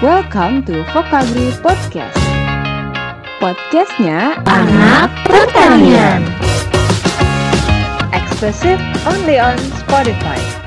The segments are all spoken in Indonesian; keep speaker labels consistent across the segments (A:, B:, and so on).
A: Welcome to Vocabulary Podcast. Podcastnya
B: Anak Pertanian.
A: eksklusif only on Spotify.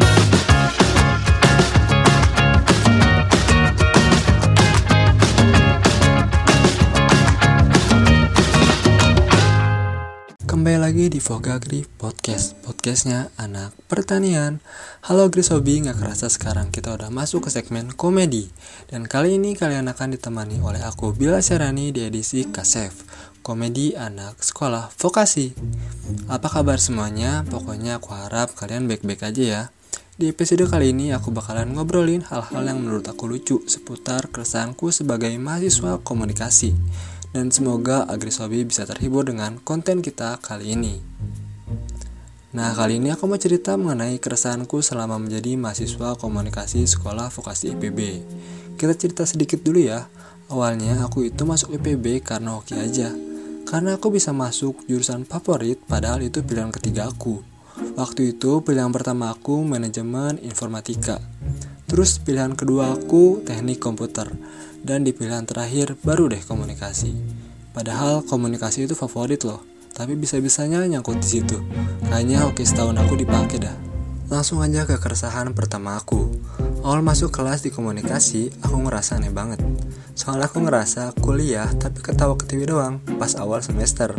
C: Kembali lagi di Vogagri Podcast. Podcastnya anak pertanian. Halo Grisobi, nggak kerasa sekarang kita udah masuk ke segmen komedi. Dan kali ini kalian akan ditemani oleh aku Bila Syarani di edisi Kasef Komedi anak sekolah vokasi. Apa kabar semuanya? Pokoknya aku harap kalian baik-baik aja ya. Di episode kali ini aku bakalan ngobrolin hal-hal yang menurut aku lucu seputar keresahanku sebagai mahasiswa komunikasi dan semoga Agrisobi bisa terhibur dengan konten kita kali ini. Nah, kali ini aku mau cerita mengenai keresahanku selama menjadi mahasiswa komunikasi sekolah vokasi IPB. Kita cerita sedikit dulu ya. Awalnya aku itu masuk IPB karena hoki aja. Karena aku bisa masuk jurusan favorit padahal itu pilihan ketiga aku. Waktu itu pilihan pertama aku manajemen informatika. Terus pilihan kedua aku teknik komputer dan di pilihan terakhir baru deh komunikasi. Padahal komunikasi itu favorit loh, tapi bisa-bisanya nyangkut di situ. Kayaknya oke setahun aku dipakai dah. Langsung aja ke keresahan pertama aku. Awal masuk kelas di komunikasi, aku ngerasa aneh banget. Soalnya aku ngerasa kuliah tapi ketawa ke TV doang pas awal semester.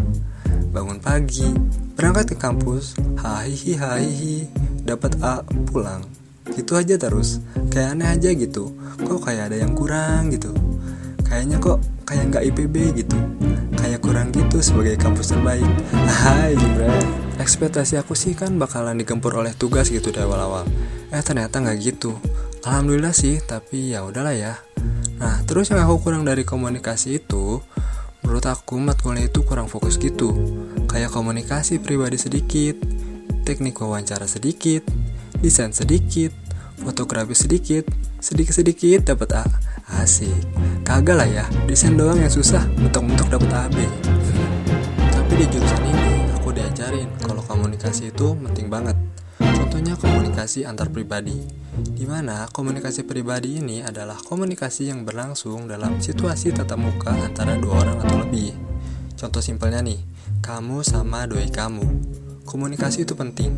C: Bangun pagi, berangkat ke kampus, hahihi hahihi, dapat A, pulang. Gitu aja terus, kayak aneh aja gitu. Kok kayak ada yang kurang gitu. Kayaknya kok kayak nggak IPB gitu. Kayak kurang gitu sebagai kampus terbaik. Hai Jibran. Ekspektasi aku sih kan bakalan digempur oleh tugas gitu di awal-awal. Eh ternyata nggak gitu. Alhamdulillah sih, tapi ya udahlah ya. Nah, terus yang aku kurang dari komunikasi itu, menurut aku matkulnya itu kurang fokus gitu. Kayak komunikasi pribadi sedikit, teknik wawancara sedikit, desain sedikit, fotografi sedikit, sedikit-sedikit dapat A. Asik. Kagak lah ya, desain doang yang susah, mentok-mentok dapat AB. Tapi di jurusan ini aku diajarin kalau komunikasi itu penting banget. Contohnya komunikasi antar pribadi. Di mana komunikasi pribadi ini adalah komunikasi yang berlangsung dalam situasi tatap muka antara dua orang atau lebih. Contoh simpelnya nih, kamu sama doi kamu. Komunikasi itu penting.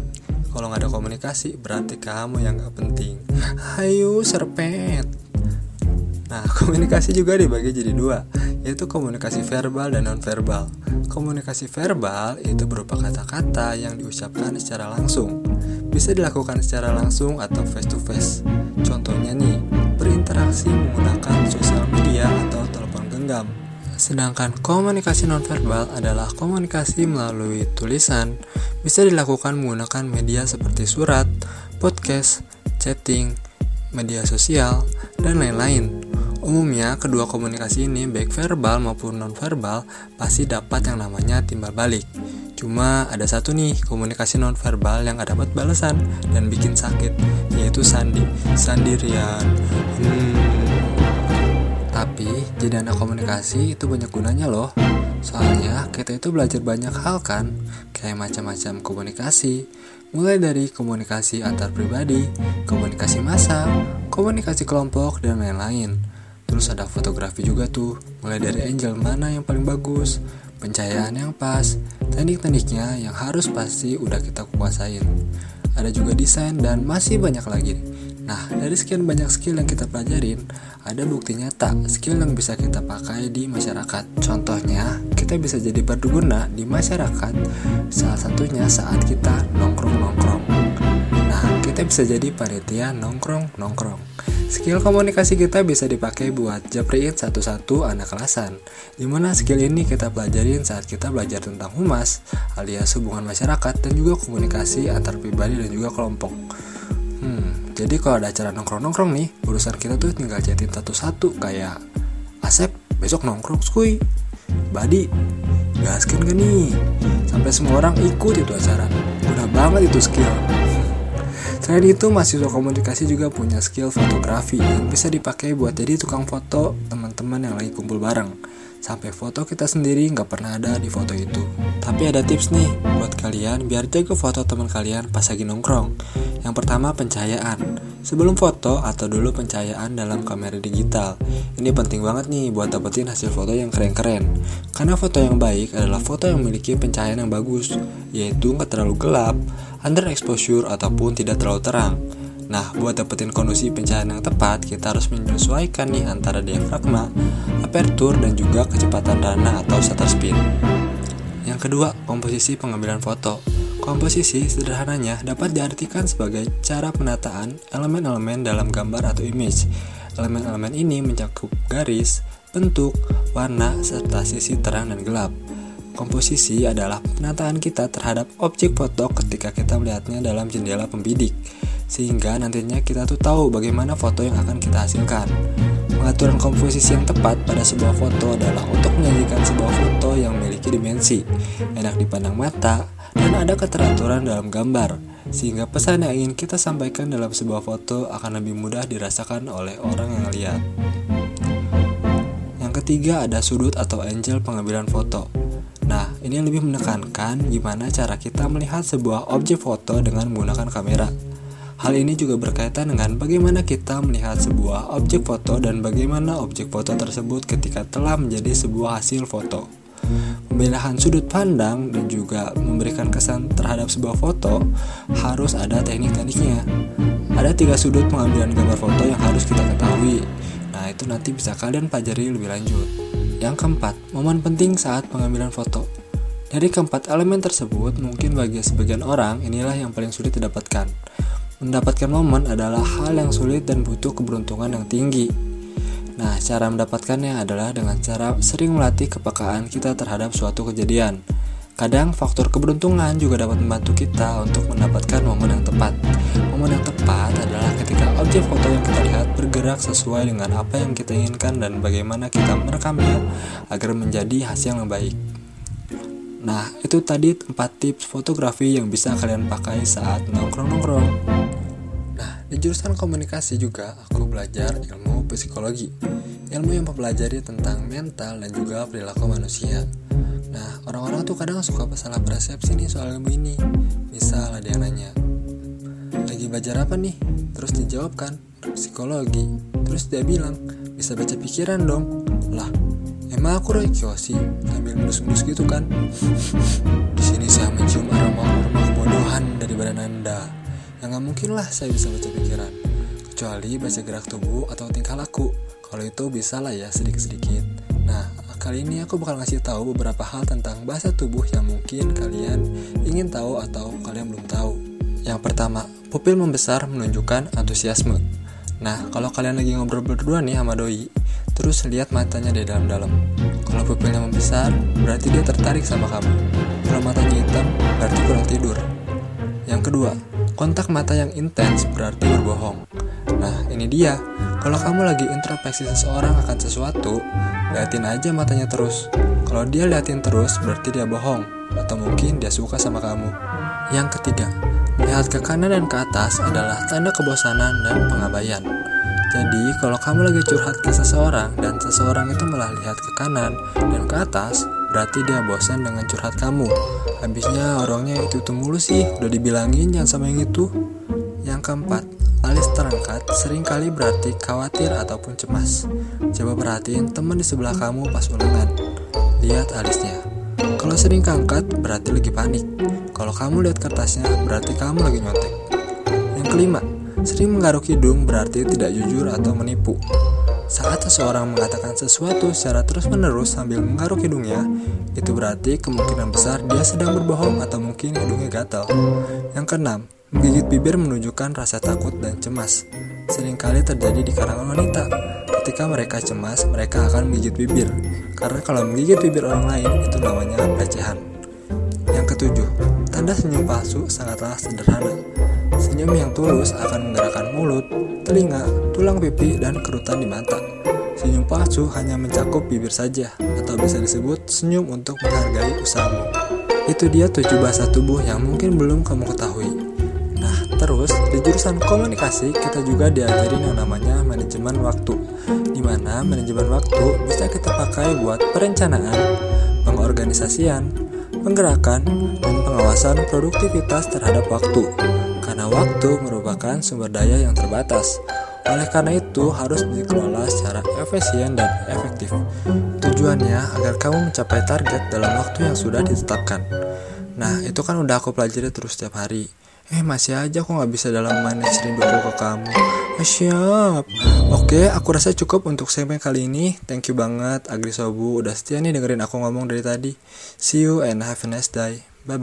C: Kalau nggak ada komunikasi, berarti kamu yang nggak penting. Ayo serpet. Nah, komunikasi juga dibagi jadi dua, yaitu komunikasi verbal dan nonverbal. Komunikasi verbal itu berupa kata-kata yang diucapkan secara langsung. Bisa dilakukan secara langsung atau face to face. Contohnya nih, berinteraksi menggunakan sosial media atau telepon genggam. Sedangkan komunikasi nonverbal adalah komunikasi melalui tulisan, bisa dilakukan menggunakan media seperti surat, podcast, chatting, media sosial, dan lain-lain. Umumnya, kedua komunikasi ini, baik verbal maupun nonverbal, pasti dapat yang namanya timbal balik. Cuma ada satu nih komunikasi nonverbal yang gak dapat balasan dan bikin sakit, yaitu sandi, sendirian. Hmm. Tapi jadi anak komunikasi itu banyak gunanya loh. Soalnya kita itu belajar banyak hal kan, kayak macam-macam komunikasi, mulai dari komunikasi antar pribadi, komunikasi massa, komunikasi kelompok dan lain-lain. Terus ada fotografi juga tuh, mulai dari angle mana yang paling bagus, pencahayaan yang pas, teknik-tekniknya yang harus pasti udah kita kuasain. Ada juga desain dan masih banyak lagi. Nah, dari sekian banyak skill yang kita pelajarin, ada bukti nyata skill yang bisa kita pakai di masyarakat. Contohnya, kita bisa jadi berguna di masyarakat, salah satunya saat kita nongkrong-nongkrong. Nah, kita bisa jadi panitia nongkrong-nongkrong. Skill komunikasi kita bisa dipakai buat japriin satu-satu anak kelasan. Di mana skill ini kita pelajarin saat kita belajar tentang humas, alias hubungan masyarakat dan juga komunikasi antar pribadi dan juga kelompok. Hmm, jadi kalau ada acara nongkrong-nongkrong nih, urusan kita tuh tinggal chatin satu-satu kayak Asep, besok nongkrong skuy. Badi, gaskin gak nih? Sampai semua orang ikut itu acara. Udah banget itu skill. Selain itu, mahasiswa komunikasi juga punya skill fotografi yang bisa dipakai buat jadi tukang foto teman-teman yang lagi kumpul bareng. Sampai foto kita sendiri nggak pernah ada di foto itu. Tapi ada tips nih buat kalian biar jaga foto teman kalian pas lagi nongkrong. Yang pertama pencahayaan. Sebelum foto atau dulu pencahayaan dalam kamera digital. Ini penting banget nih buat dapetin hasil foto yang keren-keren. Karena foto yang baik adalah foto yang memiliki pencahayaan yang bagus, yaitu nggak terlalu gelap, under exposure ataupun tidak terlalu terang. Nah, buat dapetin kondisi pencahayaan yang tepat, kita harus menyesuaikan nih antara diafragma, aperture, dan juga kecepatan rana atau shutter speed. Yang kedua, komposisi pengambilan foto. Komposisi sederhananya dapat diartikan sebagai cara penataan elemen-elemen dalam gambar atau image. Elemen-elemen ini mencakup garis, bentuk, warna, serta sisi terang dan gelap. Komposisi adalah penataan kita terhadap objek foto ketika kita melihatnya dalam jendela pembidik sehingga nantinya kita tuh tahu bagaimana foto yang akan kita hasilkan. Pengaturan komposisi yang tepat pada sebuah foto adalah untuk menyajikan sebuah foto yang memiliki dimensi, enak dipandang mata, dan ada keteraturan dalam gambar, sehingga pesan yang ingin kita sampaikan dalam sebuah foto akan lebih mudah dirasakan oleh orang yang lihat. Yang ketiga ada sudut atau angle pengambilan foto. Nah, ini lebih menekankan gimana cara kita melihat sebuah objek foto dengan menggunakan kamera. Hal ini juga berkaitan dengan bagaimana kita melihat sebuah objek foto dan bagaimana objek foto tersebut ketika telah menjadi sebuah hasil foto. Pemilihan sudut pandang dan juga memberikan kesan terhadap sebuah foto harus ada teknik-tekniknya. Ada tiga sudut pengambilan gambar foto yang harus kita ketahui. Nah, itu nanti bisa kalian pelajari lebih lanjut. Yang keempat, momen penting saat pengambilan foto. Dari keempat elemen tersebut, mungkin bagi sebagian orang inilah yang paling sulit didapatkan. Mendapatkan momen adalah hal yang sulit dan butuh keberuntungan yang tinggi. Nah, cara mendapatkannya adalah dengan cara sering melatih kepekaan kita terhadap suatu kejadian. Kadang faktor keberuntungan juga dapat membantu kita untuk mendapatkan momen yang tepat. Momen yang tepat adalah ketika objek foto yang kita lihat bergerak sesuai dengan apa yang kita inginkan dan bagaimana kita merekamnya agar menjadi hasil yang baik. Nah, itu tadi 4 tips fotografi yang bisa kalian pakai saat nongkrong-nongkrong. Di jurusan komunikasi juga aku belajar ilmu psikologi. Ilmu yang mempelajari tentang mental dan juga perilaku manusia. Nah orang-orang tuh kadang suka salah persepsi nih soal ilmu ini. Misal ada yang nanya Lagi belajar apa nih? Terus dijawab kan Psikologi. Terus dia bilang Bisa baca pikiran dong. Lah Emang aku Roy Kiyoshi Sambil ngelus-ngelus gitu kan? Di sini saya mencium aroma-aroma Ya nggak mungkin lah saya bisa baca pikiran Kecuali baca gerak tubuh atau tingkah laku. Kalau itu bisa lah ya sedikit-sedikit. Nah, kali ini aku bakal ngasih tahu beberapa hal tentang bahasa tubuh yang mungkin kalian ingin tahu atau kalian belum tahu. Yang pertama, pupil membesar menunjukkan antusiasme. Nah, kalau kalian lagi ngobrol berdua nih sama doi Terus lihat matanya di dalam-dalam. Kalau pupilnya membesar, berarti dia tertarik sama kamu. Kalau matanya hitam, berarti kurang tidur. Yang kedua, Kontak mata yang intens berarti berbohong. Nah, ini dia. Kalau kamu lagi introspeksi seseorang akan sesuatu, liatin aja matanya terus. Kalau dia liatin terus, berarti dia bohong. Atau mungkin dia suka sama kamu. Yang ketiga, melihat ke kanan dan ke atas adalah tanda kebosanan dan pengabaian. Jadi, kalau kamu lagi curhat ke seseorang dan seseorang itu malah lihat ke kanan dan ke atas, berarti dia bosan dengan curhat kamu. Habisnya orangnya itu itu mulu sih, udah dibilangin jangan sama yang itu. Yang keempat, alis terangkat sering kali berarti khawatir ataupun cemas. Coba perhatiin teman di sebelah kamu pas ulangan. Lihat alisnya. Kalau sering kangkat berarti lagi panik. Kalau kamu lihat kertasnya berarti kamu lagi nyontek. Yang kelima, sering menggaruk hidung berarti tidak jujur atau menipu. Saat seseorang mengatakan sesuatu secara terus-menerus sambil menggaruk hidungnya, itu berarti kemungkinan besar dia sedang berbohong atau mungkin hidungnya gatal. Yang keenam, menggigit bibir menunjukkan rasa takut dan cemas. Seringkali terjadi di kalangan wanita. Ketika mereka cemas, mereka akan menggigit bibir. Karena kalau menggigit bibir orang lain, itu namanya pelecehan. Yang ketujuh, tanda senyum palsu sangatlah sederhana. Senyum yang tulus akan menggerakkan mulut, telinga, tulang pipi, dan kerutan di mata. Senyum palsu hanya mencakup bibir saja, atau bisa disebut senyum untuk menghargai usahamu. Itu dia tujuh bahasa tubuh yang mungkin belum kamu ketahui. Nah, Terus, di jurusan komunikasi kita juga diajarin yang namanya manajemen waktu. Di mana manajemen waktu bisa kita pakai buat perencanaan, pengorganisasian, penggerakan, dan pengawasan produktivitas terhadap waktu. Karena waktu merupakan sumber daya yang terbatas. Oleh karena itu, harus dikelola secara efisien dan efektif. Tujuannya agar kamu mencapai target dalam waktu yang sudah ditetapkan. Nah, itu kan udah aku pelajari terus setiap hari. Eh masih aja aku nggak bisa dalam manage rinduku ke kamu ah, Siap Oke aku rasa cukup untuk segmen kali ini Thank you banget Agri Sobu Udah setia nih dengerin aku ngomong dari tadi See you and have a nice day Bye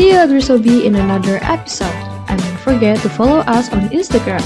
A: See you Agri Sobi in another episode. And don't forget to follow us on Instagram.